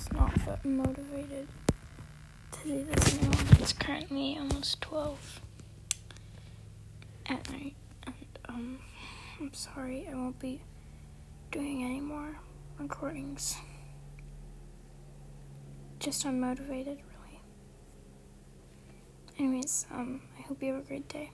is not motivated to do this anymore. It's currently almost 12 at night, and um, I'm sorry I won't be doing any more recordings. Just unmotivated, really. Anyways, um, I hope you have a great day.